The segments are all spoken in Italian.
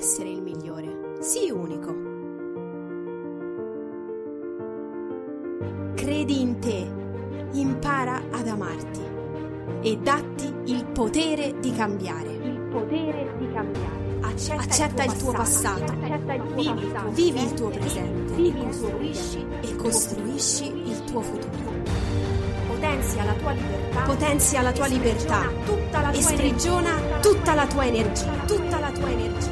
Essere il migliore, sii unico. Credi in te, impara ad amarti. E datti il potere di cambiare. il potere di cambiare. Accetta, Accetta il tuo passato, accetta il tuo vivi, passato, vivi il tuo presente. vivi il tuo costruisci e costruisci il tuo futuro. potenzia la tua libertà, Potenzia la tua e libertà. sprigiona tutta la e tua sprigiona energia, tutta la tua energia, tutta la tua energia,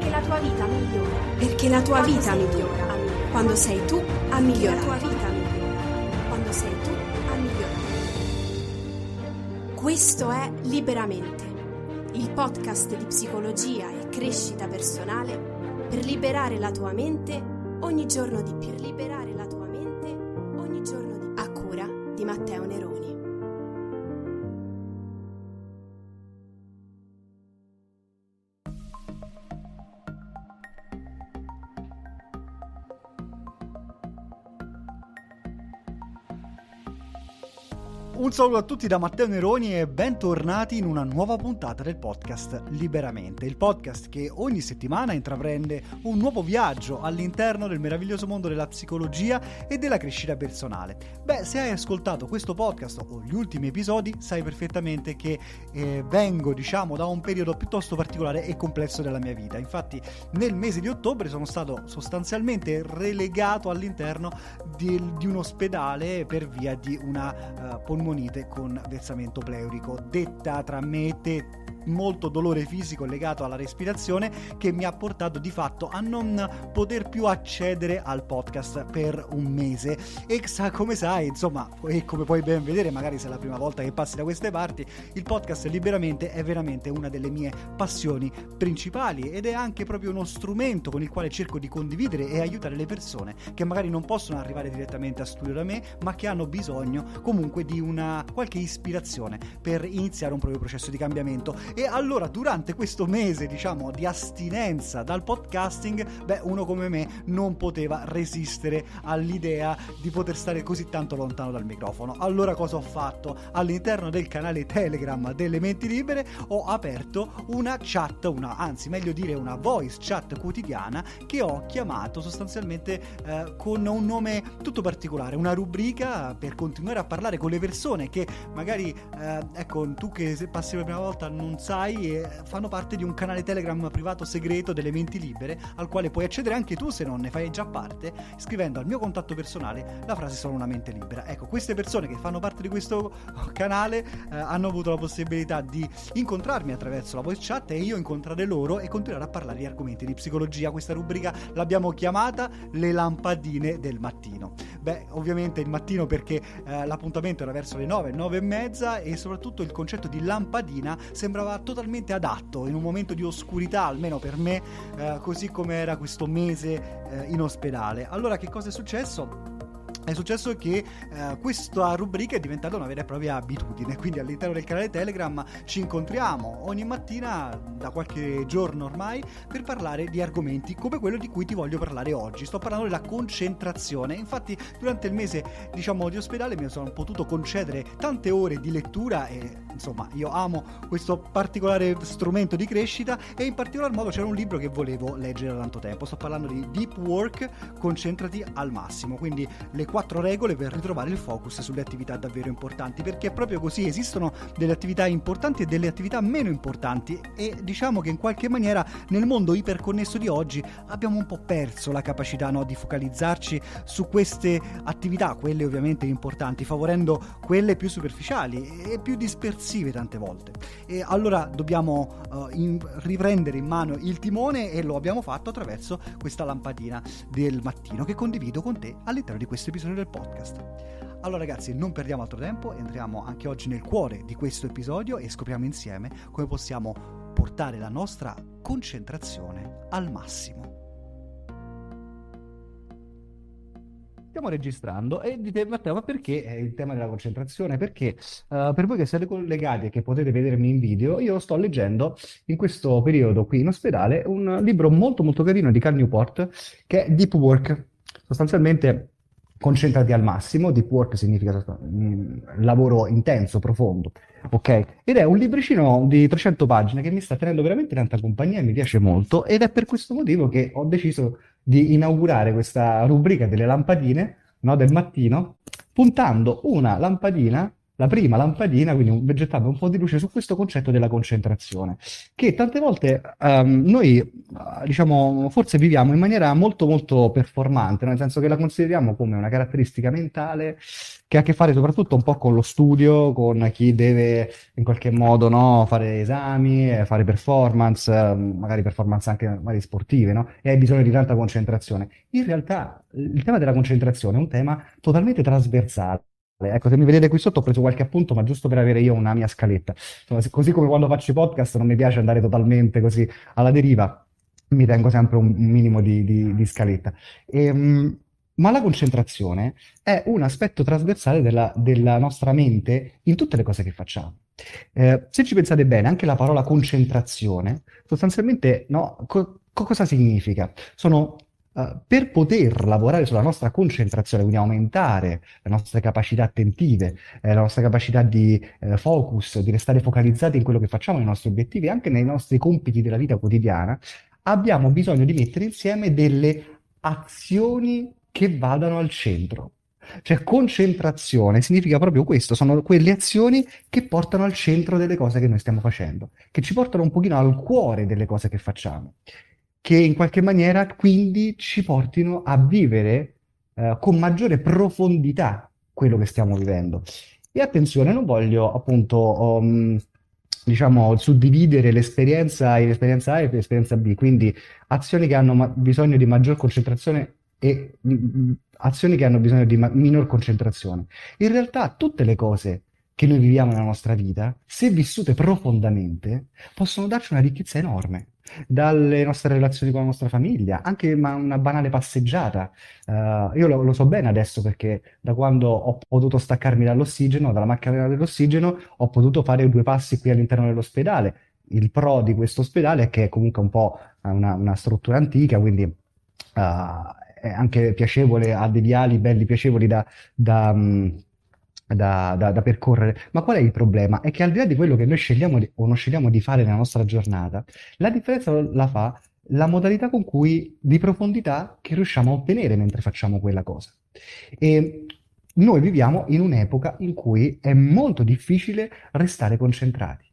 perché la tua vita migliora. perché la tua Quando vita tu migliora a migliorare. quando sei tu a Perché la migliorare. tua vita migliora. quando sei tu a migliorare. Questo è Liberamente, il podcast di psicologia e crescita personale per liberare la tua mente ogni giorno di più. Per liberare Un saluto a tutti da Matteo Neroni e bentornati in una nuova puntata del podcast Liberamente, il podcast che ogni settimana intraprende un nuovo viaggio all'interno del meraviglioso mondo della psicologia e della crescita personale. Beh, se hai ascoltato questo podcast o gli ultimi episodi, sai perfettamente che eh, vengo, diciamo, da un periodo piuttosto particolare e complesso della mia vita. Infatti, nel mese di ottobre sono stato sostanzialmente relegato all'interno di, di un ospedale per via di una eh, polmonite con versamento pleurico, detta tra me e te molto dolore fisico legato alla respirazione che mi ha portato di fatto a non poter più accedere al podcast per un mese. E sa come sai insomma e come puoi ben vedere magari se è la prima volta che passi da queste parti il podcast liberamente è veramente una delle mie passioni principali ed è anche proprio uno strumento con il quale cerco di condividere e aiutare le persone che magari non possono arrivare direttamente a studio da me ma che hanno bisogno comunque di una qualche ispirazione per iniziare un proprio processo di cambiamento e allora durante questo mese diciamo di astinenza dal podcasting beh uno come me non poteva resistere all'idea di poter stare così tanto lontano dal microfono. Allora cosa ho fatto? All'interno del canale telegram delle menti libere ho aperto una chat una anzi meglio dire una voice chat quotidiana che ho chiamato sostanzialmente eh, con un nome tutto particolare una rubrica per continuare a parlare con le persone che magari eh, ecco tu che passi la prima volta non sai fanno parte di un canale telegram privato segreto delle menti libere al quale puoi accedere anche tu se non ne fai già parte scrivendo al mio contatto personale la frase sono una mente libera ecco queste persone che fanno parte di questo canale eh, hanno avuto la possibilità di incontrarmi attraverso la voice chat e io incontrare loro e continuare a parlare di argomenti di psicologia. Questa rubrica l'abbiamo chiamata le lampadine del mattino beh ovviamente il mattino perché eh, l'appuntamento era verso le 9 9 e mezza e soprattutto il concetto di lampadina sembrava totalmente adatto in un momento di oscurità almeno per me eh, così come era questo mese eh, in ospedale allora che cosa è successo? È successo che eh, questa rubrica è diventata una vera e propria abitudine, quindi all'interno del canale Telegram ci incontriamo ogni mattina da qualche giorno ormai per parlare di argomenti come quello di cui ti voglio parlare oggi. Sto parlando della concentrazione. Infatti, durante il mese, diciamo, di ospedale mi sono potuto concedere tante ore di lettura e insomma io amo questo particolare strumento di crescita e in particolar modo c'era un libro che volevo leggere da tanto tempo. Sto parlando di Deep Work, concentrati al massimo, quindi le quattro regole per ritrovare il focus sulle attività davvero importanti, perché proprio così esistono delle attività importanti e delle attività meno importanti e diciamo che in qualche maniera nel mondo iperconnesso di oggi abbiamo un po' perso la capacità no, di focalizzarci su queste attività, quelle ovviamente importanti, favorendo quelle più superficiali e più dispersive tante volte. E allora dobbiamo uh, in, riprendere in mano il timone e lo abbiamo fatto attraverso questa lampadina del mattino che condivido con te all'interno di questo episodio del podcast. Allora ragazzi, non perdiamo altro tempo, entriamo anche oggi nel cuore di questo episodio e scopriamo insieme come possiamo portare la nostra concentrazione al massimo. Stiamo registrando e dite Matteo, ma perché è il tema della concentrazione? Perché uh, per voi che siete collegati e che potete vedermi in video, io sto leggendo in questo periodo qui in ospedale un libro molto molto carino di Cal Newport che è Deep Work. Sostanzialmente concentrati al massimo, deep work significa mm, lavoro intenso, profondo, ok? Ed è un libricino di 300 pagine che mi sta tenendo veramente tanta compagnia e mi piace molto ed è per questo motivo che ho deciso di inaugurare questa rubrica delle lampadine, no, del mattino, puntando una lampadina la prima lampadina, quindi gettando un po' di luce su questo concetto della concentrazione, che tante volte um, noi, diciamo, forse viviamo in maniera molto molto performante, nel senso che la consideriamo come una caratteristica mentale che ha a che fare soprattutto un po' con lo studio, con chi deve in qualche modo no, fare esami, eh, fare performance, magari performance anche magari sportive, no? e hai bisogno di tanta concentrazione. In realtà il tema della concentrazione è un tema totalmente trasversale Ecco, se mi vedete qui sotto ho preso qualche appunto, ma giusto per avere io una mia scaletta. Insomma, così come quando faccio i podcast non mi piace andare totalmente così alla deriva, mi tengo sempre un minimo di, di, di scaletta. E, ehm, ma la concentrazione è un aspetto trasversale della, della nostra mente in tutte le cose che facciamo. Eh, se ci pensate bene, anche la parola concentrazione sostanzialmente no, co- cosa significa? Sono Uh, per poter lavorare sulla nostra concentrazione, quindi aumentare le nostre capacità attentive, eh, la nostra capacità di eh, focus, di restare focalizzati in quello che facciamo, nei nostri obiettivi, anche nei nostri compiti della vita quotidiana, abbiamo bisogno di mettere insieme delle azioni che vadano al centro. Cioè, concentrazione significa proprio questo, sono quelle azioni che portano al centro delle cose che noi stiamo facendo, che ci portano un pochino al cuore delle cose che facciamo che in qualche maniera quindi ci portino a vivere eh, con maggiore profondità quello che stiamo vivendo. E attenzione, non voglio appunto, um, diciamo, suddividere l'esperienza in esperienza A e l'esperienza B, quindi azioni che hanno ma- bisogno di maggior concentrazione e mh, mm, mm, azioni che hanno bisogno di ma- minor concentrazione. In realtà tutte le cose che noi viviamo nella nostra vita, se vissute profondamente, possono darci una ricchezza enorme dalle nostre relazioni con la nostra famiglia, anche una banale passeggiata. Uh, io lo, lo, so bene adesso perché da quando ho potuto staccarmi dall'ossigeno, dalla macchina dell'ossigeno, ho potuto fare due passi qui all'interno dell'ospedale. Il pro di questo ospedale è che è comunque un po' una, una struttura antica, quindi uh, è anche piacevole, ha dei viali belli piacevoli da, da um, da, da, da, percorrere. Ma qual è il problema? È che al di là di quello che noi scegliamo di, o non scegliamo di fare nella nostra giornata, la differenza la fa la modalità con cui di profondità che riusciamo a ottenere mentre facciamo quella cosa. E noi viviamo in un'epoca in cui è molto difficile restare concentrati.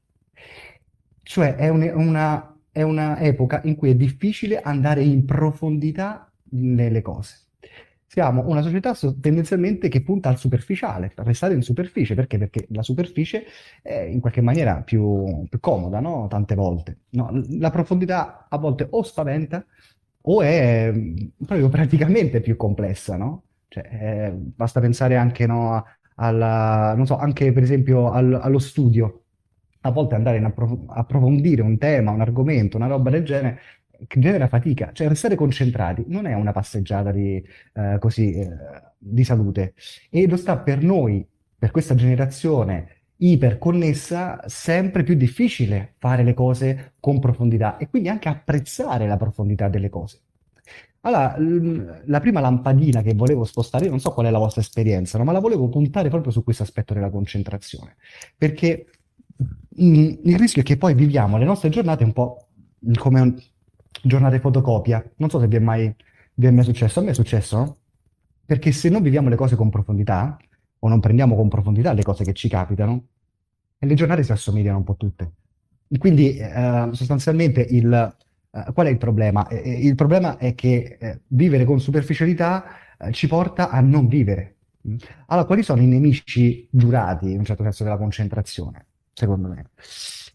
Cioè è, un, una, è una epoca in cui è difficile andare in profondità nelle cose. Siamo una società tendenzialmente che punta al superficiale, a restare in superficie, perché? Perché la superficie è in qualche maniera più, più comoda, no? Tante volte. No? La profondità a volte o spaventa o è proprio praticamente più complessa, no? Cioè, eh, basta pensare anche, no, alla, non so, anche per esempio al, allo studio. A volte andare a approfondire un tema, un argomento, una roba del genere, genera fatica, cioè restare concentrati non è una passeggiata di, eh, così, eh, di salute e lo sta per noi, per questa generazione iperconnessa, sempre più difficile fare le cose con profondità e quindi anche apprezzare la profondità delle cose. Allora, la prima lampadina che volevo spostare, io non so qual è la vostra esperienza, no? ma la volevo puntare proprio su questo aspetto della concentrazione, perché il rischio è che poi viviamo le nostre giornate un po' come giornate fotocopia. Non so se vi è mai, vi è mai successo, a me è successo? Perché se non viviamo le cose con profondità, o non prendiamo con profondità le cose che ci capitano, le giornate si assomigliano un po' tutte. Quindi eh, sostanzialmente il, eh, qual è il problema? Eh, il problema è che eh, vivere con superficialità eh, ci porta a non vivere. Allora, quali sono i nemici giurati, in un certo senso, della concentrazione, secondo me?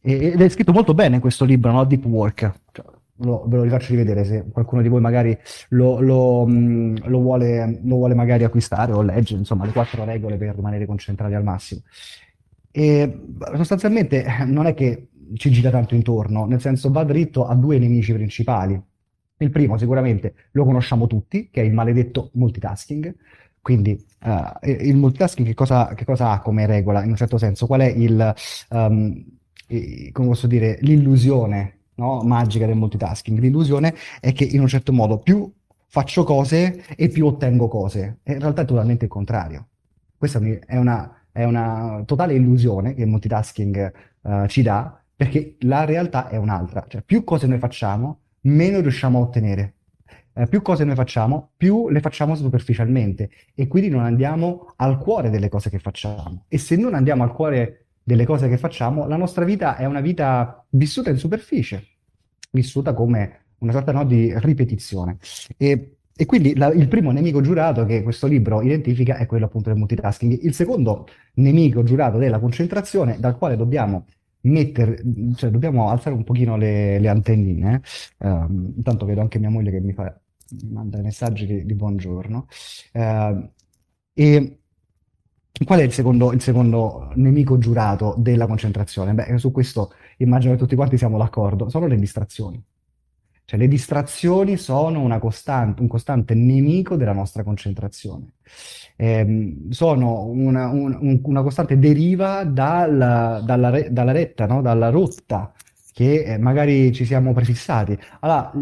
ed è scritto molto bene in questo libro, no? Deep Work. Cioè, lo, ve lo rifaccio rivedere se qualcuno di voi magari lo, lo, mm, lo, vuole, lo vuole magari acquistare o leggere, insomma, le quattro regole per rimanere concentrati al massimo. E sostanzialmente non è che ci gira tanto intorno, nel senso va dritto a due nemici principali. Il primo sicuramente lo conosciamo tutti, che è il maledetto multitasking. Quindi uh, il multitasking che cosa, che cosa, ha come regola in un certo senso? Qual è il, um, come posso dire, l'illusione no, magica del multitasking. L'illusione è che in un certo modo più faccio cose e più ottengo cose. E in realtà è totalmente il contrario. Questa è una, è una totale illusione che il multitasking uh, ci dà, perché la realtà è un'altra. Cioè, più cose noi facciamo, meno riusciamo a ottenere. Eh, più cose noi facciamo, più le facciamo superficialmente e quindi non andiamo al cuore delle cose che facciamo. E se non andiamo al cuore delle cose che facciamo, la nostra vita è una vita vissuta in superficie, vissuta come una sorta no, di ripetizione. E, e quindi la, il primo nemico giurato che questo libro identifica è quello appunto del multitasking. Il secondo nemico giurato della concentrazione, dal quale dobbiamo mettere, cioè dobbiamo alzare un pochino le, le antennine. Um, intanto vedo anche mia moglie che mi fa manda messaggi di, di buongiorno. Uh, e Qual è il secondo, il secondo, nemico giurato della concentrazione? Beh, su questo immagino che tutti quanti siamo d'accordo, sono le distrazioni. Cioè le distrazioni sono costante, un costante nemico della nostra concentrazione. Eh, sono una, un, una, costante deriva dal, dalla, dalla, retta, no? dalla rotta che eh, magari ci siamo prefissati. Allora,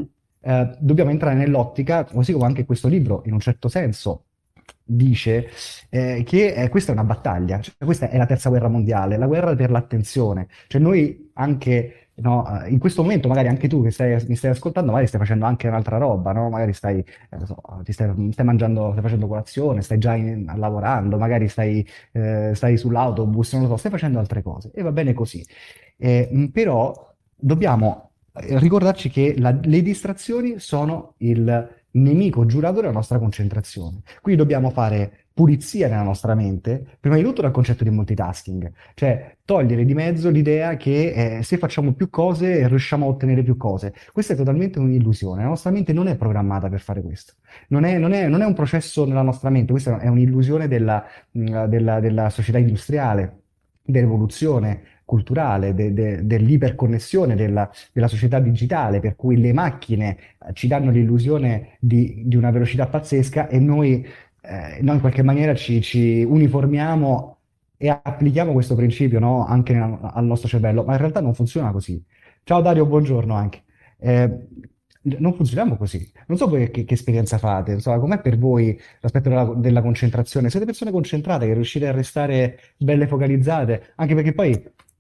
eh, dobbiamo entrare nell'ottica, così come anche questo libro, in un certo senso, dice eh, che eh, questa è una battaglia, cioè, questa è la terza guerra mondiale, la guerra per l'attenzione. Cioè noi anche no, in questo momento, magari anche tu che stai, mi stai ascoltando, magari stai facendo anche un'altra roba, no? magari stai, eh, so, ti stai, stai, mangiando, stai facendo colazione, stai già in, lavorando, magari stai, eh, stai, sull'autobus, non lo so, stai facendo altre cose e va bene così. Eh, però dobbiamo eh, ricordarci che la, le distrazioni sono il nemico giurato della nostra concentrazione. Quindi dobbiamo fare pulizia nella nostra mente, prima di tutto dal concetto di multitasking, cioè togliere di mezzo l'idea che eh, se facciamo più cose riusciamo a ottenere più cose. Questa è totalmente un'illusione, la nostra mente non è programmata per fare questo, non è, non è, non è un processo nella nostra mente, questa è un'illusione della, della, della società industriale, dell'evoluzione, culturale, de, de, dell'iperconnessione della, della, società digitale, per cui le macchine eh, ci danno l'illusione di, di una velocità pazzesca e noi, eh, noi in qualche maniera ci, ci, uniformiamo e applichiamo questo principio no? anche nel, al nostro cervello, ma in realtà non funziona così. Ciao Dario, buongiorno anche. Eh, non funzioniamo così. Non so voi che, che esperienza fate, insomma, com'è per voi l'aspetto della, della, concentrazione? Siete persone concentrate che riuscite a restare belle focalizzate, anche perché poi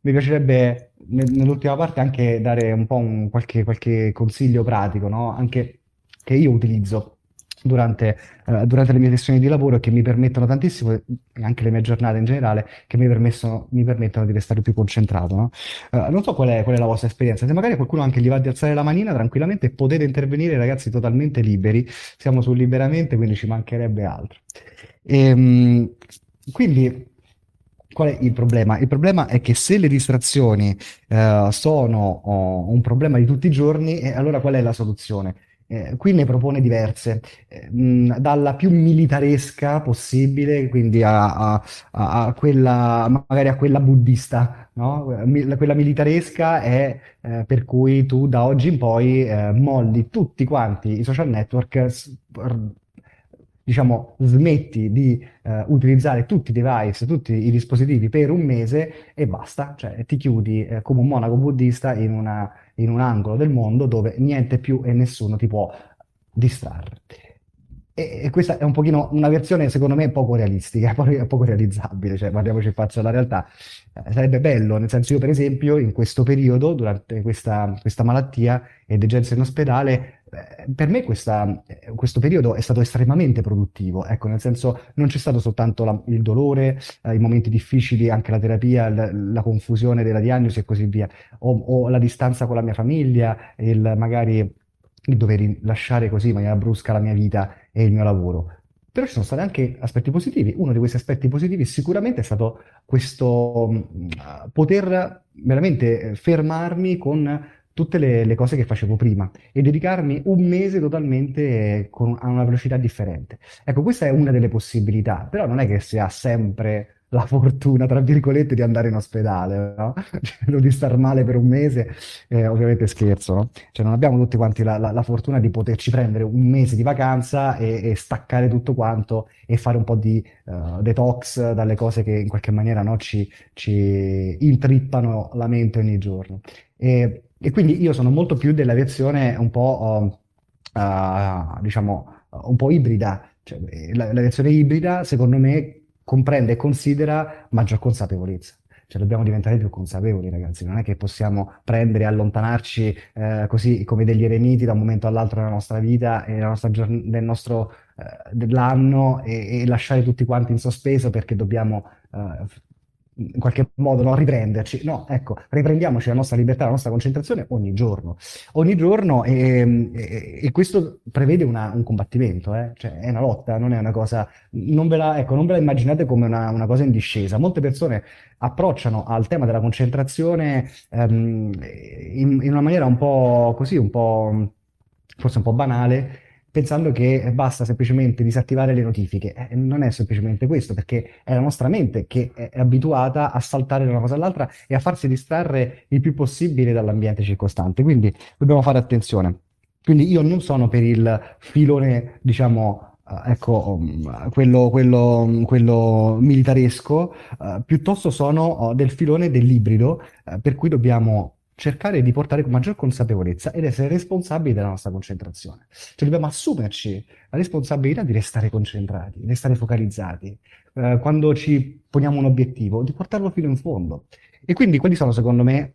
mi piacerebbe nell'ultima parte anche dare un po' un, qualche, qualche consiglio pratico, no? Anche che io utilizzo durante, uh, durante, le mie sessioni di lavoro e che mi permettono tantissimo, anche le mie giornate in generale, che mi, mi permettono di restare più concentrato. No? Uh, non so qual è, qual è, la vostra esperienza, se magari qualcuno anche gli va di alzare la manina tranquillamente potete intervenire, ragazzi, totalmente liberi. Siamo su liberamente, quindi ci mancherebbe altro. E, ehm, quindi Qual è il problema? Il problema è che se le distrazioni eh, sono oh, un problema di tutti i giorni, eh, allora qual è la soluzione? Eh, qui ne propone diverse, eh, mh, dalla più militaresca possibile, quindi a, a, a, quella, magari a quella buddista, no? quella militaresca è eh, per cui tu da oggi in poi eh, molli tutti quanti i social network diciamo, smetti di eh, utilizzare tutti i device, tutti i dispositivi per un mese e basta, cioè ti chiudi eh, come un monaco buddista in, una, in un angolo del mondo dove niente più e nessuno ti può distrarre. E, questa è un pochino una versione, secondo me, poco realistica, poco realizzabile, cioè parliamoci in faccia della realtà. Eh, sarebbe bello, nel senso io per esempio in questo periodo, durante questa, questa malattia e degenza in ospedale, per me questa, eh, questo periodo è stato estremamente produttivo, ecco, nel senso non c'è stato soltanto la, il dolore, eh, i momenti difficili, anche la terapia, la, la, confusione della diagnosi e così via, o, o la distanza con la mia famiglia, il magari il dover lasciare così in maniera brusca la mia vita e il mio lavoro. Però ci sono stati anche aspetti positivi. Uno di questi aspetti positivi sicuramente è stato questo uh, poter veramente fermarmi con tutte le, le, cose che facevo prima e dedicarmi un mese totalmente con, a una velocità differente. Ecco, questa è una delle possibilità, però non è che si ha sempre la fortuna, tra virgolette, di andare in ospedale, no? Cioè, di star male per un mese, eh, ovviamente scherzo, no? Cioè non abbiamo tutti quanti la, la, la, fortuna di poterci prendere un mese di vacanza e, e, staccare tutto quanto e fare un po' di uh, detox dalle cose che in qualche maniera no, ci, ci, intrippano la mente ogni giorno. E, e, quindi io sono molto più della versione un po', uh, diciamo, un po' ibrida. Cioè, la, la versione ibrida, secondo me, comprende e considera maggior consapevolezza. Cioè dobbiamo diventare più consapevoli, ragazzi. Non è che possiamo prendere e allontanarci eh, così come degli eremiti da un momento all'altro nella nostra vita e nostra giorn- nel nostro eh, dell'anno e, e, lasciare tutti quanti in sospeso perché dobbiamo eh, in qualche modo no, riprenderci. No, ecco, riprendiamoci la nostra libertà, la nostra concentrazione ogni giorno. Ogni giorno e, e, e questo prevede una, un combattimento, eh? cioè è una lotta, non è una cosa... Non ve la, ecco, non ve la immaginate come una, una, cosa in discesa. Molte persone approcciano al tema della concentrazione um, in, in una maniera un po' così, un po' forse un po' banale, pensando che basta semplicemente disattivare le notifiche. Eh, non è semplicemente questo, perché è la nostra mente che è abituata a saltare da una cosa all'altra e a farsi distrarre il più possibile dall'ambiente circostante. Quindi dobbiamo fare attenzione. Quindi io non sono per il filone, diciamo, uh, ecco, um, quello, quello, quello, militaresco, uh, piuttosto sono uh, del filone dell'ibrido, per cui dobbiamo cercare di portare con maggior consapevolezza ed essere responsabili della nostra concentrazione. Cioè dobbiamo assumerci la responsabilità di restare concentrati, di restare focalizzati, eh, quando ci poniamo un obiettivo, di portarlo fino in fondo. E quindi quelli sono secondo me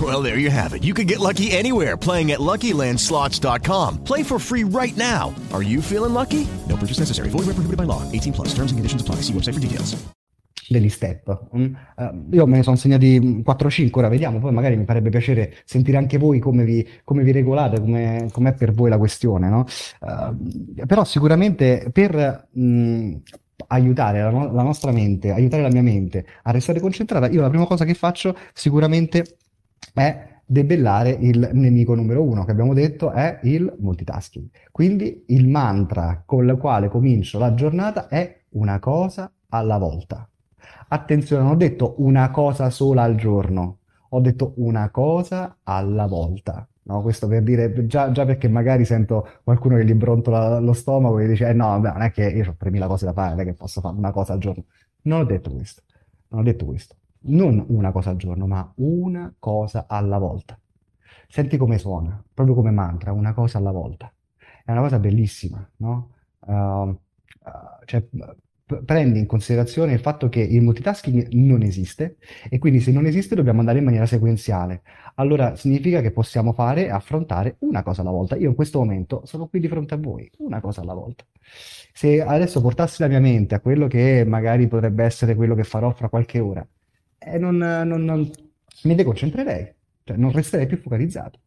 Well, there you have it. You can get lucky anywhere playing at LuckyLandSlots.com. Play for free right now. Are you feeling lucky? No purchase necessary. Void where prohibited by law. 18 plus. Terms and conditions apply. See website for details. degli step. Mm? Uh, io me ne sono segnati 4-5, ora vediamo, poi magari mi farebbe piacere sentire anche voi come vi, come vi regolate, come è per voi la questione, no? Uh, però sicuramente per mm, aiutare la, no- la, nostra mente, aiutare la mia mente a restare concentrata, io la prima cosa che faccio sicuramente è debellare il nemico numero uno che abbiamo detto è il multitasking. Quindi il mantra con il quale comincio la giornata è una cosa alla volta. Attenzione, non ho detto una cosa sola al giorno, ho detto una cosa alla volta. No, questo per dire, già, già, perché magari sento qualcuno che gli brontola lo stomaco e dice, eh no, non è che io ho 3.000 cose da fare, non è che posso fare una cosa al giorno. Non ho detto questo, non ho detto questo. Non una cosa al giorno, ma una cosa alla volta. Senti come suona, proprio come mantra, una cosa alla volta. È una cosa bellissima, no? Uh, uh, cioè, prendi in considerazione il fatto che il multitasking non esiste e quindi se non esiste dobbiamo andare in maniera sequenziale. Allora significa che possiamo fare e affrontare una cosa alla volta. Io in questo momento sono qui di fronte a voi, una cosa alla volta. Se adesso portassi la mia mente a quello che magari potrebbe essere quello che farò fra qualche ora, eh, non, non, non, mi deconcentrerei, cioè non resterei più focalizzato.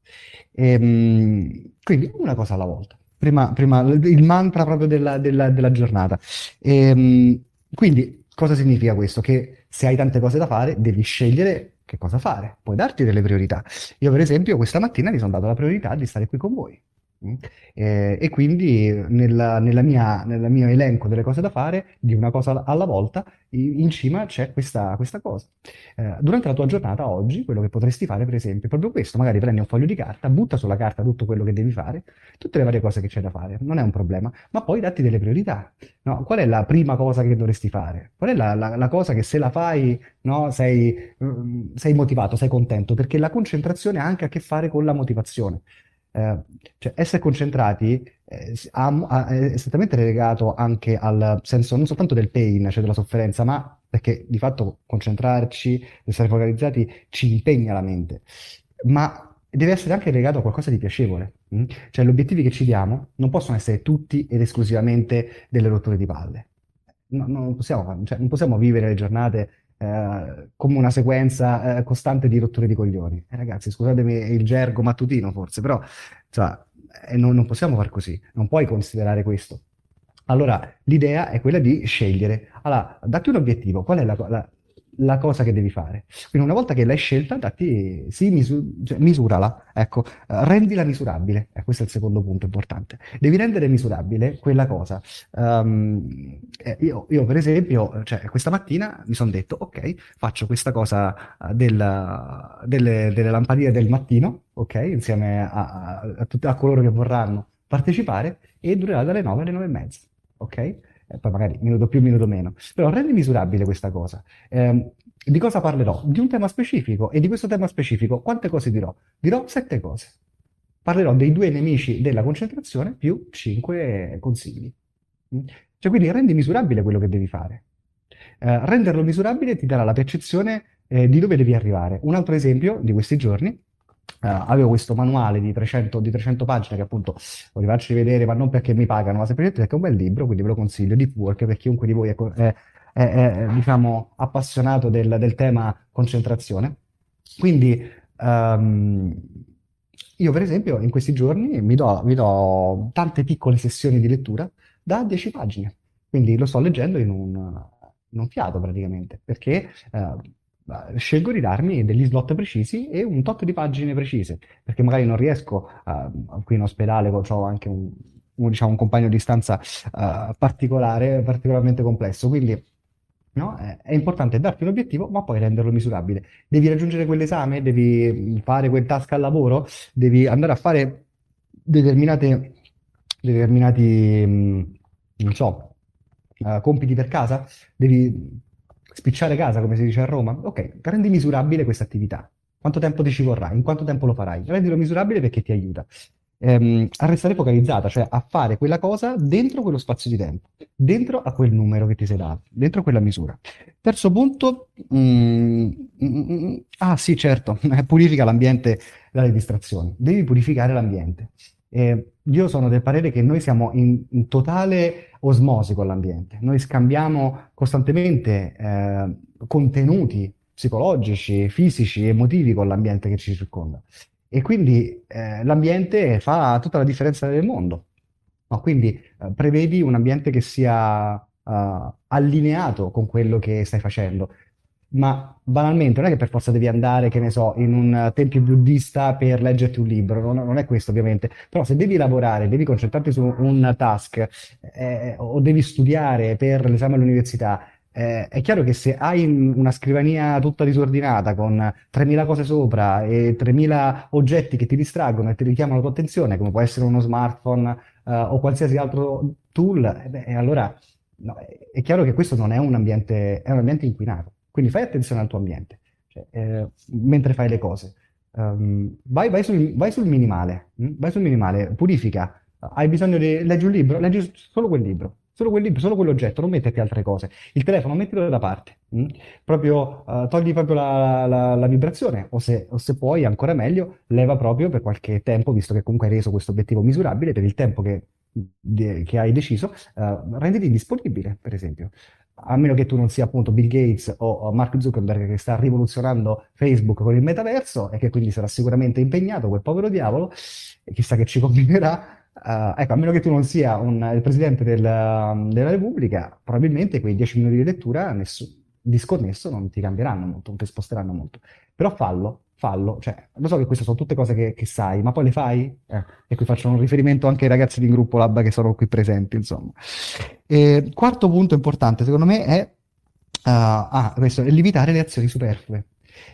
E, ehm, quindi una cosa alla volta prima, prima il mantra proprio della, della, della giornata. E, ehm, quindi cosa significa questo? Che se hai tante cose da fare, devi scegliere che cosa fare, puoi darti delle priorità. Io per esempio questa mattina mi sono dato la priorità di stare qui con voi. Eh, e quindi nella, nella mia, nel mio elenco delle cose da fare, di una cosa alla volta, in cima c'è questa, questa cosa. Eh, durante la tua giornata oggi, quello che potresti fare, per esempio, è proprio questo: magari prendi un foglio di carta, butta sulla carta tutto quello che devi fare, tutte le varie cose che c'è da fare, non è un problema, ma poi datti delle priorità. No? Qual è la prima cosa che dovresti fare? Qual è la, la, la cosa che se la fai no, sei, mm, sei motivato, sei contento? Perché la concentrazione ha anche a che fare con la motivazione eh, cioè essere concentrati eh, ha, ha, è strettamente legato anche al senso non soltanto del pain, cioè della sofferenza, ma perché di fatto concentrarci, essere focalizzati ci impegna la mente, ma deve essere anche legato a qualcosa di piacevole. Mh? Mm? Cioè gli obiettivi che ci diamo non possono essere tutti ed esclusivamente delle rotture di palle. No, non, possiamo, cioè, non possiamo vivere le giornate eh, come una sequenza eh, costante di rotture di coglioni. Eh, ragazzi, scusatemi il gergo mattutino forse, però cioè, non, non possiamo far così, non puoi considerare questo. Allora, l'idea è quella di scegliere. Allora, datti un obiettivo, qual è la, la, la cosa che devi fare. Quindi una volta che l'hai scelta, datti, sì, misu- cioè, misurala, ecco, uh, rendila misurabile, eh, questo è il secondo punto importante. Devi rendere misurabile quella cosa. Um, eh, io, io, per esempio, cioè, questa mattina mi sono detto, ok, faccio questa cosa uh, del, delle, delle, lampadine del mattino, ok, insieme a, a, a, a coloro che vorranno partecipare e durerà dalle 9 alle 9 e mezza, ok? Eh, poi magari minuto più, minuto meno, però rendi misurabile questa cosa. Eh, di cosa parlerò? Di un tema specifico e di questo tema specifico quante cose dirò? Dirò sette cose. Parlerò dei due nemici della concentrazione più cinque consigli. Mm? Cioè quindi rendi misurabile quello che devi fare. Eh, renderlo misurabile ti darà la percezione eh, di dove devi arrivare. Un altro esempio di questi giorni Uh, avevo questo manuale di 300, di 300, pagine che appunto voglio farci vedere, ma non perché mi pagano, ma semplicemente perché è un bel libro, quindi ve lo consiglio, Deep Work, per chiunque di voi è, è, è, è diciamo, appassionato del, del, tema concentrazione. Quindi um, io per esempio in questi giorni mi do, mi do, tante piccole sessioni di lettura da 10 pagine, quindi lo sto leggendo in un, in un fiato praticamente, perché... Uh, scelgo di darmi degli slot precisi e un tot di pagine precise, perché magari non riesco, uh, qui in ospedale ho anche un, un, diciamo, un compagno di stanza uh, particolare, particolarmente complesso, quindi no, è, importante darti un obiettivo, ma poi renderlo misurabile. Devi raggiungere quell'esame, devi fare quel task al lavoro, devi andare a fare determinate, determinati, mh, non so, uh, compiti per casa, devi spicciare casa, come si dice a Roma? Ok, rendi misurabile questa attività. Quanto tempo ti ci vorrà? In quanto tempo lo farai? Rendilo misurabile perché ti aiuta ehm, a restare focalizzata, cioè a fare quella cosa dentro quello spazio di tempo, dentro a quel numero che ti sei dato, dentro quella misura. Terzo punto, mm, mm, mm, ah sì, certo, purifica l'ambiente dalle distrazioni. Devi purificare l'ambiente. Eh, io sono del parere che noi siamo in, in totale osmosi con l'ambiente, noi scambiamo costantemente eh, contenuti psicologici, fisici, emotivi con l'ambiente che ci circonda. E quindi eh, l'ambiente fa tutta la differenza del mondo. No? Quindi eh, prevedi un ambiente che sia uh, allineato con quello che stai facendo ma banalmente non è che per forza devi andare, che ne so, in un tempio buddista per leggerti un libro, non, non è questo ovviamente, però se devi lavorare, devi concentrarti su un task eh, o devi studiare per l'esame all'università, eh, è chiaro che se hai una scrivania tutta disordinata con 3000 cose sopra e 3000 oggetti che ti distraggono e ti richiamano la tua attenzione, come può essere uno smartphone eh, o qualsiasi altro tool, eh beh, allora no, è chiaro che questo non è un ambiente, è un ambiente inquinato. Quindi fai attenzione al tuo ambiente, cioè, eh, mentre fai le cose. Um, vai, vai, sul, vai, sul, minimale, mh? Mm? vai sul minimale, purifica. Hai bisogno di... leggi un libro? Leggi solo quel libro. Solo quel libro, solo quell'oggetto, non metterti altre cose. Il telefono, mettilo da parte. Mh? Mm? Proprio, uh, togli proprio la, la, la vibrazione, o se, o se, puoi, ancora meglio, leva proprio per qualche tempo, visto che comunque hai reso questo obiettivo misurabile, per il tempo che, che hai deciso, uh, renditi disponibile, per esempio a meno che tu non sia appunto Bill Gates o Mark Zuckerberg che sta rivoluzionando Facebook con il metaverso e che quindi sarà sicuramente impegnato, quel povero diavolo, e chissà che ci combinerà. Uh, ecco, a meno che tu non sia un, il presidente del, della Repubblica, probabilmente quei 10 minuti di lettura nessun, disconnesso non ti cambieranno molto, non ti sposteranno molto. Però fallo, fallo. Cioè, lo so che queste sono tutte cose che, che sai, ma poi le fai? Eh, e qui faccio un riferimento anche ai ragazzi di Gruppo Lab che sono qui presenti, insomma. E, quarto punto importante, secondo me, è, uh, ah, questo, è limitare le azioni superflue.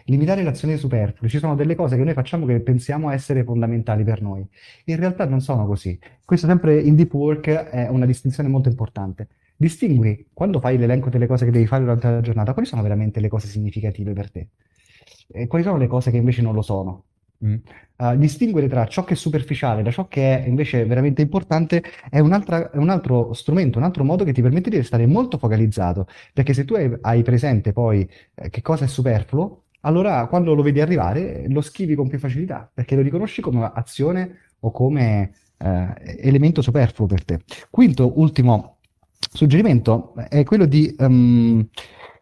Limitare le azioni superflue. Ci sono delle cose che noi facciamo che pensiamo essere fondamentali per noi. In realtà non sono così. Questo sempre in deep work è una distinzione molto importante. Distingui quando fai l'elenco delle cose che devi fare durante la giornata, quali sono veramente le cose significative per te? E quali sono le cose che invece non lo sono? Mm. Uh, distinguere tra ciò che è superficiale da ciò che è invece veramente importante è, è, un altro strumento, un altro modo che ti permette di restare molto focalizzato, perché se tu hai, hai presente poi eh, che cosa è superfluo, allora quando lo vedi arrivare lo schivi con più facilità, perché lo riconosci come azione o come eh, elemento superfluo per te. Quinto, ultimo suggerimento è quello di um,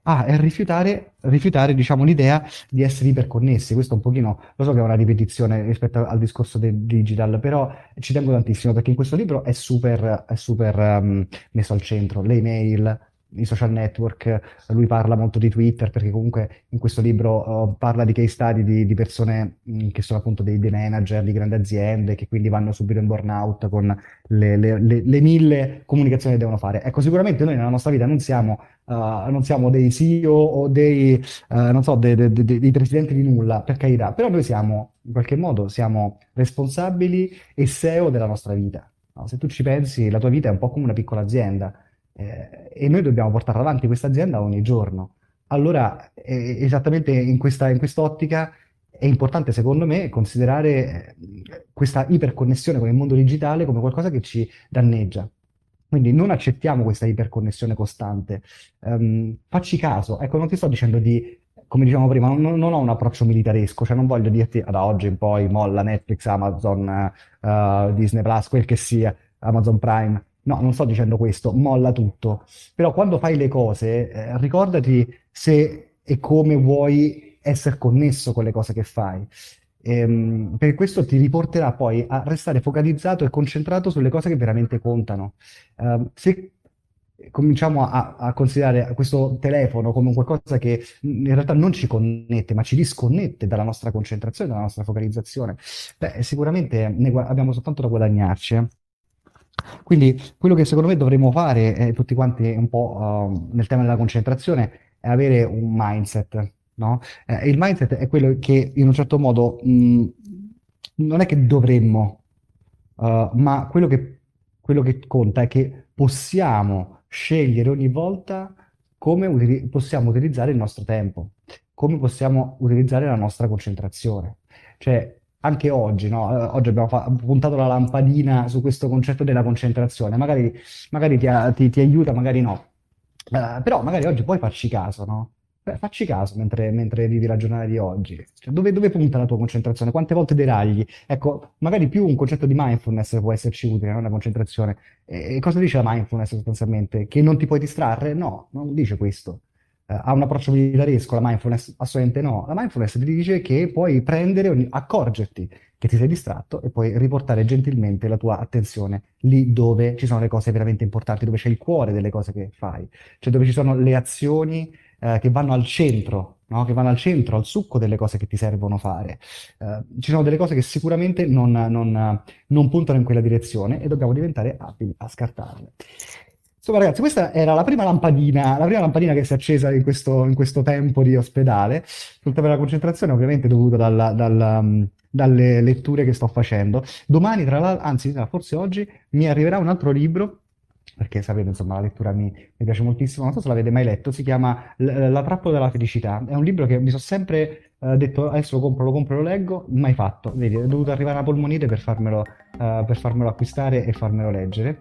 Ah, è rifiutare, rifiutare, diciamo, l'idea di essere iperconnessi. Questo è un pochino, lo so che è una ripetizione rispetto al discorso del digital, però ci tengo tantissimo perché in questo libro è super, è super um, messo al centro l'email, i social network, lui parla molto di Twitter perché comunque in questo libro uh, parla di case study di, di persone mh, che sono appunto dei, dei, manager di grandi aziende che quindi vanno subito in burnout con le, le, le, le, mille comunicazioni che devono fare. Ecco, sicuramente noi nella nostra vita non siamo, uh, non siamo dei CEO o dei, uh, so, dei, dei, dei, presidenti di nulla, per carità, però noi siamo, in qualche modo, siamo responsabili e CEO della nostra vita. No? Se tu ci pensi, la tua vita è un po' come una piccola azienda eh, e noi dobbiamo portare avanti questa azienda ogni giorno. Allora, eh, esattamente in questa in quest'ottica è importante, secondo me, considerare eh, questa iperconnessione con il mondo digitale come qualcosa che ci danneggia. Quindi non accettiamo questa iperconnessione costante. Um, facci caso, ecco, non ti sto dicendo di, come dicevamo prima, non, non, ho un approccio militaresco, cioè non voglio dirti da oggi in poi molla Netflix, Amazon, uh, Disney Plus, quel che sia, Amazon Prime. No, non sto dicendo questo, molla tutto. Però quando fai le cose, eh, ricordati se e come vuoi essere connesso con le cose che fai. Ehm, perché questo ti riporterà poi a restare focalizzato e concentrato sulle cose che veramente contano. Uh, se cominciamo a, a, considerare questo telefono come qualcosa che in realtà non ci connette, ma ci disconnette dalla nostra concentrazione, dalla nostra focalizzazione, beh, sicuramente ne, abbiamo soltanto da guadagnarci. Quindi quello che secondo me dovremmo fare eh, tutti quanti un po' uh, nel tema della concentrazione è avere un mindset, no? Eh, il mindset è quello che in un certo modo mh, mm, non è che dovremmo, uh, ma quello che, quello che, conta è che possiamo scegliere ogni volta come utili- possiamo utilizzare il nostro tempo, come possiamo utilizzare la nostra concentrazione. Cioè, anche oggi, no? Eh, oggi abbiamo fa- puntato la lampadina su questo concetto della concentrazione, magari, magari ti, ti, ti, aiuta, magari no. Uh, però magari oggi puoi farci caso, no? Beh, facci caso mentre, mentre, vivi la giornata di oggi. Cioè, dove, dove, punta la tua concentrazione? Quante volte deragli? Ecco, magari più un concetto di mindfulness può esserci utile, non la concentrazione. E, cosa dice la mindfulness sostanzialmente? Che non ti puoi distrarre? No, non dice questo ha un approccio militaresco, la mindfulness assolutamente no. La mindfulness ti dice che puoi prendere, accorgerti che ti sei distratto e poi riportare gentilmente la tua attenzione lì dove ci sono le cose veramente importanti, dove c'è il cuore delle cose che fai, cioè dove ci sono le azioni eh, che vanno al centro No? che vanno al centro, al succo delle cose che ti servono fare. Uh, ci sono delle cose che sicuramente non, non, non, puntano in quella direzione e dobbiamo diventare abili a scartarle. Insomma, ragazzi, questa era la prima lampadina, la prima lampadina che si è accesa in questo, in questo tempo di ospedale, sul tema della concentrazione, ovviamente dovuto dalla, dalla, mm, dalle letture che sto facendo. Domani, tra l'altro, anzi, forse oggi, mi arriverà un altro libro perché sapete, insomma, la lettura mi, mi, piace moltissimo. Non so se l'avete mai letto, si chiama La trappola della felicità. È un libro che mi sono sempre uh, detto adesso lo compro, lo compro, lo leggo, mai fatto. Vedi, è dovuto arrivare una polmonite per farmelo, uh, per farmelo acquistare e farmelo leggere.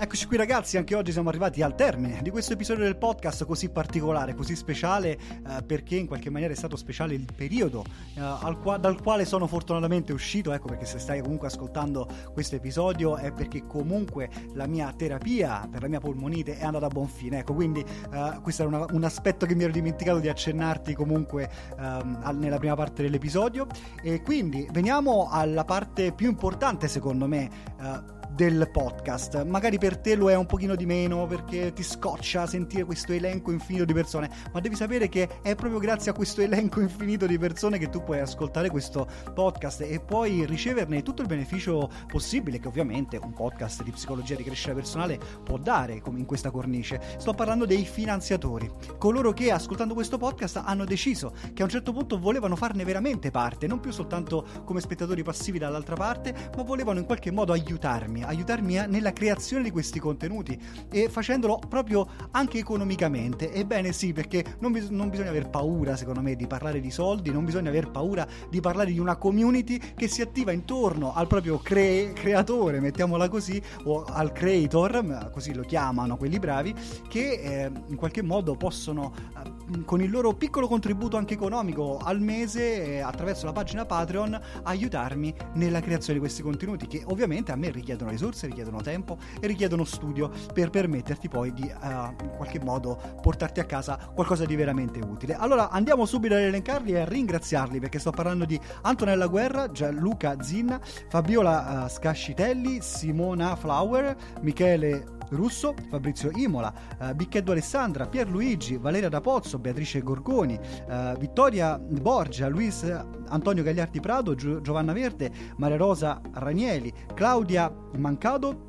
Eccoci qui ragazzi, anche oggi siamo arrivati al termine di questo episodio del podcast così particolare, così speciale, eh, perché in qualche maniera è stato speciale il periodo eh, qua- dal quale sono fortunatamente uscito, ecco perché se stai comunque ascoltando questo episodio è perché comunque la mia terapia per la mia polmonite è andata a buon fine, ecco quindi eh, questo era una, un aspetto che mi ero dimenticato di accennarti comunque ehm, nella prima parte dell'episodio. E quindi veniamo alla parte più importante secondo me eh, del podcast. Magari per te lo è un pochino di meno perché ti scoccia sentire questo elenco infinito di persone, ma devi sapere che è proprio grazie a questo elenco infinito di persone che tu puoi ascoltare questo podcast e puoi riceverne tutto il beneficio possibile che ovviamente un podcast di psicologia di crescita personale può dare come in questa cornice. Sto parlando dei finanziatori, coloro che ascoltando questo podcast hanno deciso che a un certo punto volevano farne veramente parte, non più soltanto come spettatori passivi dall'altra parte, ma volevano in qualche modo aiutarmi aiutarmi nella creazione di questi contenuti e facendolo proprio anche economicamente. Ebbene sì, perché non, bis- non bisogna aver paura, secondo me, di parlare di soldi, non bisogna aver paura di parlare di una community che si attiva intorno al proprio cre- creatore, mettiamola così, o al creator, così lo chiamano quelli bravi, che eh, in qualche modo possono, eh, con il loro piccolo contributo anche economico al mese, eh, attraverso la pagina Patreon, aiutarmi nella creazione di questi contenuti che ovviamente a me richiedono risorse, richiedono tempo e richiedono studio per permetterti poi di uh, in qualche modo portarti a casa qualcosa di veramente utile. Allora andiamo subito ad elencarli e a ringraziarli perché sto parlando di Antonella Guerra, Gianluca Zinna, Fabiola uh, Scascitelli, Simona Flower, Michele Russo, Fabrizio Imola, uh, Bicchetto Alessandra, Pierluigi, Valeria D'Apozzo, Beatrice Gorgoni, uh, Vittoria Borgia, Luis Antonio Gagliardi Prado, Gio- Giovanna Verde, Maria Rosa Ranieli, Claudia Mancado,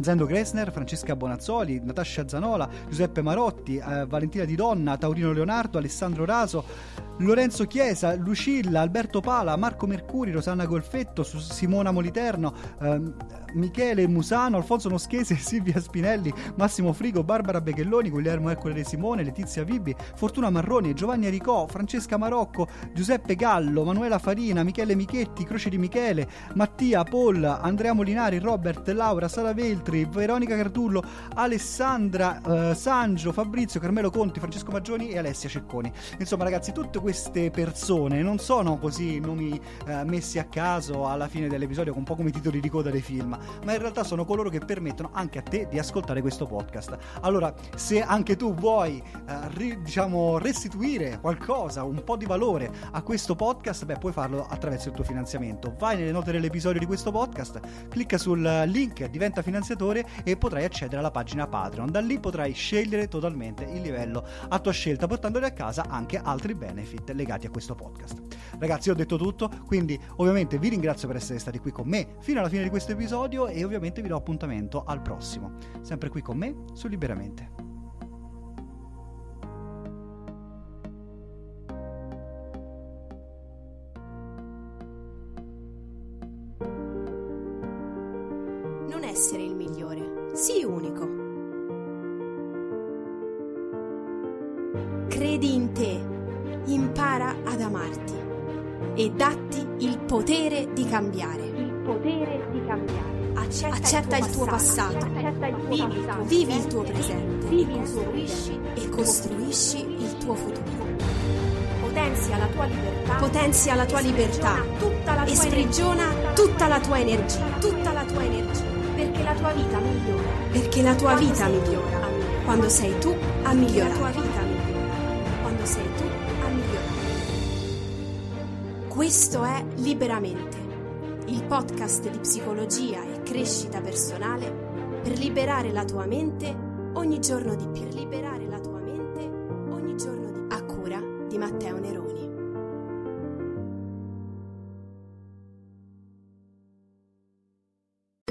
Zendo Gressner, Francesca Bonazzoli, Natascia Zanola, Giuseppe Marotti, eh, Valentina Di Donna, Taurino Leonardo, Alessandro Raso, Lorenzo Chiesa, Lucilla, Alberto Pala, Marco Mercuri, Rosanna Golfetto, Simona Moliterno, eh, Michele Musano, Alfonso Noschese, Silvia Spinelli, Massimo Frigo, Barbara Beghelloni, Guglielmo Ercole De Simone, Letizia Vibi, Fortuna Marroni, Giovanni Aricò, Francesca Marocco, Giuseppe Gallo, Manuela Farina, Michele Michetti, Croce di Michele, Mattia, Paul, Andrea Molinari, Robert, Laura, Sara Veltri, Veronica Cardullo, Alessandra, eh, Sangio, Fabrizio, Carmelo Conti, Francesco Maggioni e Alessia Cecconi. Insomma ragazzi, tutte queste persone non sono così nomi eh, messi a caso alla fine dell'episodio, un po' come i titoli di coda dei film, ma in realtà sono coloro che permettono anche a te di ascoltare questo podcast. Allora, se anche tu vuoi, eh, ri, diciamo, restituire qualcosa, un po' di valore a questo podcast, beh, puoi farlo attraverso il tuo finanziamento. Vai nelle note dell'episodio di questo podcast, clicca sul link, diventa finanziatore e potrai accedere alla pagina Patreon. Da lì potrai scegliere totalmente il livello a tua scelta, portandoti a casa anche altri benefit legati a questo podcast. Ragazzi, ho detto tutto, quindi ovviamente vi ringrazio per essere stati qui con me fino alla fine di questo episodio e ovviamente vi do appuntamento al prossimo, sempre qui con me su Liberamente. Cambiare. Il potere di cambiare. Accetta, Accetta il tuo passato, Accetta il tuo vivi, passato. vivi il tuo presente Vivi il tuo costruisci, e costruisci il tuo futuro. Potenzia la tua libertà. Potenzia la tua e libertà sprigiona tutta la e tua sprigiona energia. tutta la tua energia, tutta la tua energia, Perché la tua vita migliora. perché la tua Quando vita sei tu migliora a migliorare. quando sei tu a Perché la migliorare. tua vita migliora. quando sei tu a migliorare. Questo è Liberamente, podcast di psicologia e crescita personale per liberare la tua mente ogni giorno di più. Per liberare la tua mente ogni giorno di più. A cura di Matteo Neroni.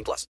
18 plus.